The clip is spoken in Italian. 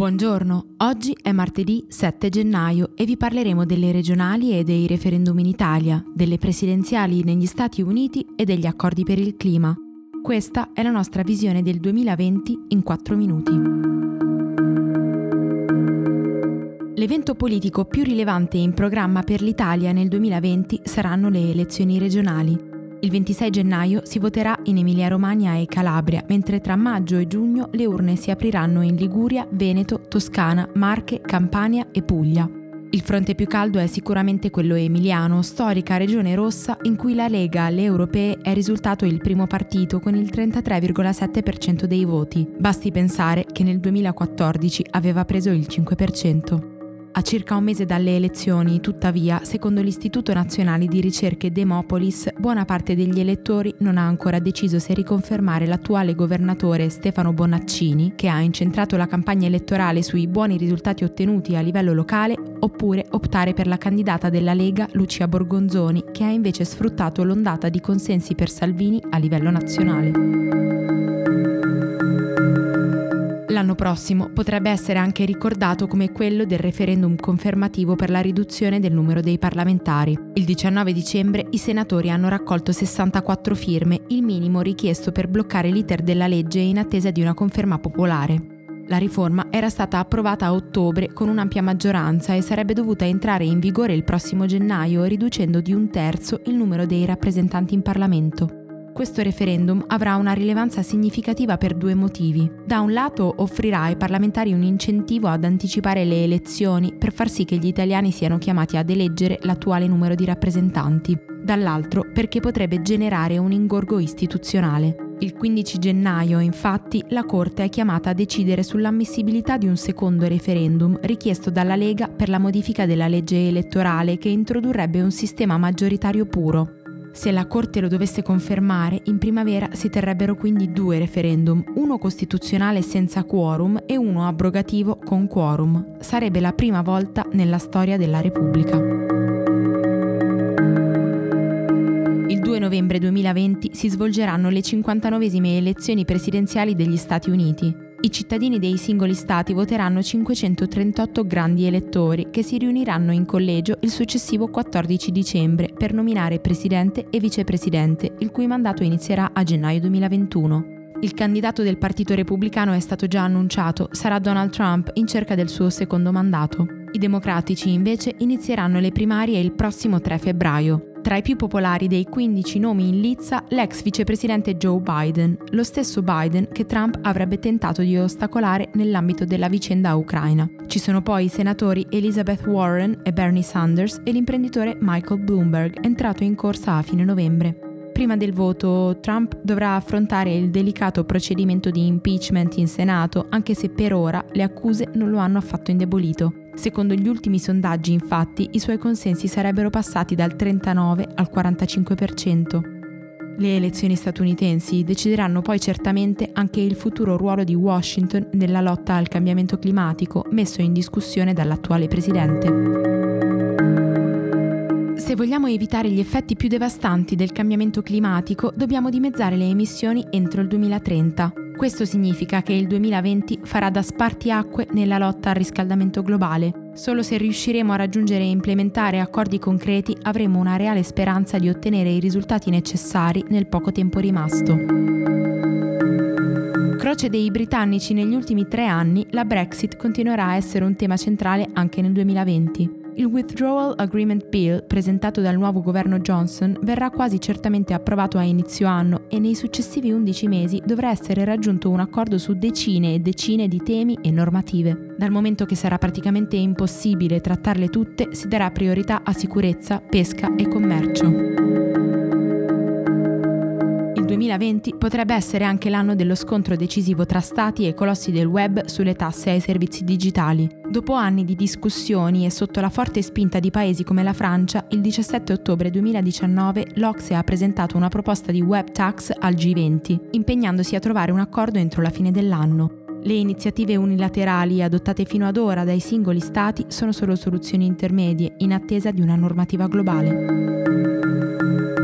Buongiorno, oggi è martedì 7 gennaio e vi parleremo delle regionali e dei referendum in Italia, delle presidenziali negli Stati Uniti e degli accordi per il clima. Questa è la nostra visione del 2020 in 4 minuti. L'evento politico più rilevante in programma per l'Italia nel 2020 saranno le elezioni regionali. Il 26 gennaio si voterà in Emilia-Romagna e Calabria, mentre tra maggio e giugno le urne si apriranno in Liguria, Veneto, Toscana, Marche, Campania e Puglia. Il fronte più caldo è sicuramente quello emiliano, storica regione rossa in cui la Lega alle europee è risultato il primo partito con il 33,7% dei voti. Basti pensare che nel 2014 aveva preso il 5%. A circa un mese dalle elezioni, tuttavia, secondo l'Istituto Nazionale di Ricerche Demopolis, buona parte degli elettori non ha ancora deciso se riconfermare l'attuale governatore Stefano Bonaccini, che ha incentrato la campagna elettorale sui buoni risultati ottenuti a livello locale, oppure optare per la candidata della Lega Lucia Borgonzoni, che ha invece sfruttato l'ondata di consensi per Salvini a livello nazionale l'anno prossimo potrebbe essere anche ricordato come quello del referendum confermativo per la riduzione del numero dei parlamentari. Il 19 dicembre i senatori hanno raccolto 64 firme, il minimo richiesto per bloccare l'iter della legge in attesa di una conferma popolare. La riforma era stata approvata a ottobre con un'ampia maggioranza e sarebbe dovuta entrare in vigore il prossimo gennaio, riducendo di un terzo il numero dei rappresentanti in Parlamento. Questo referendum avrà una rilevanza significativa per due motivi. Da un lato offrirà ai parlamentari un incentivo ad anticipare le elezioni per far sì che gli italiani siano chiamati ad eleggere l'attuale numero di rappresentanti. Dall'altro perché potrebbe generare un ingorgo istituzionale. Il 15 gennaio, infatti, la Corte è chiamata a decidere sull'ammissibilità di un secondo referendum richiesto dalla Lega per la modifica della legge elettorale che introdurrebbe un sistema maggioritario puro. Se la Corte lo dovesse confermare, in primavera si terrebbero quindi due referendum, uno costituzionale senza quorum e uno abrogativo con quorum. Sarebbe la prima volta nella storia della Repubblica. Il 2 novembre 2020 si svolgeranno le 59esime elezioni presidenziali degli Stati Uniti. I cittadini dei singoli stati voteranno 538 grandi elettori che si riuniranno in collegio il successivo 14 dicembre per nominare presidente e vicepresidente, il cui mandato inizierà a gennaio 2021. Il candidato del Partito Repubblicano è stato già annunciato, sarà Donald Trump in cerca del suo secondo mandato. I democratici invece inizieranno le primarie il prossimo 3 febbraio. Tra i più popolari dei 15 nomi in lizza, l'ex vicepresidente Joe Biden, lo stesso Biden che Trump avrebbe tentato di ostacolare nell'ambito della vicenda ucraina. Ci sono poi i senatori Elizabeth Warren e Bernie Sanders e l'imprenditore Michael Bloomberg, entrato in corsa a fine novembre. Prima del voto, Trump dovrà affrontare il delicato procedimento di impeachment in Senato, anche se per ora le accuse non lo hanno affatto indebolito. Secondo gli ultimi sondaggi, infatti, i suoi consensi sarebbero passati dal 39 al 45%. Le elezioni statunitensi decideranno poi certamente anche il futuro ruolo di Washington nella lotta al cambiamento climatico messo in discussione dall'attuale presidente. Se vogliamo evitare gli effetti più devastanti del cambiamento climatico, dobbiamo dimezzare le emissioni entro il 2030. Questo significa che il 2020 farà da spartiacque nella lotta al riscaldamento globale. Solo se riusciremo a raggiungere e implementare accordi concreti avremo una reale speranza di ottenere i risultati necessari nel poco tempo rimasto. Croce dei britannici negli ultimi tre anni, la Brexit continuerà a essere un tema centrale anche nel 2020. Il Withdrawal Agreement Bill, presentato dal nuovo governo Johnson, verrà quasi certamente approvato a inizio anno e nei successivi 11 mesi dovrà essere raggiunto un accordo su decine e decine di temi e normative. Dal momento che sarà praticamente impossibile trattarle tutte, si darà priorità a sicurezza, pesca e commercio. 2020 potrebbe essere anche l'anno dello scontro decisivo tra stati e colossi del web sulle tasse ai servizi digitali. Dopo anni di discussioni e sotto la forte spinta di paesi come la Francia, il 17 ottobre 2019 l'Ocse ha presentato una proposta di web tax al G20, impegnandosi a trovare un accordo entro la fine dell'anno. Le iniziative unilaterali adottate fino ad ora dai singoli stati sono solo soluzioni intermedie in attesa di una normativa globale.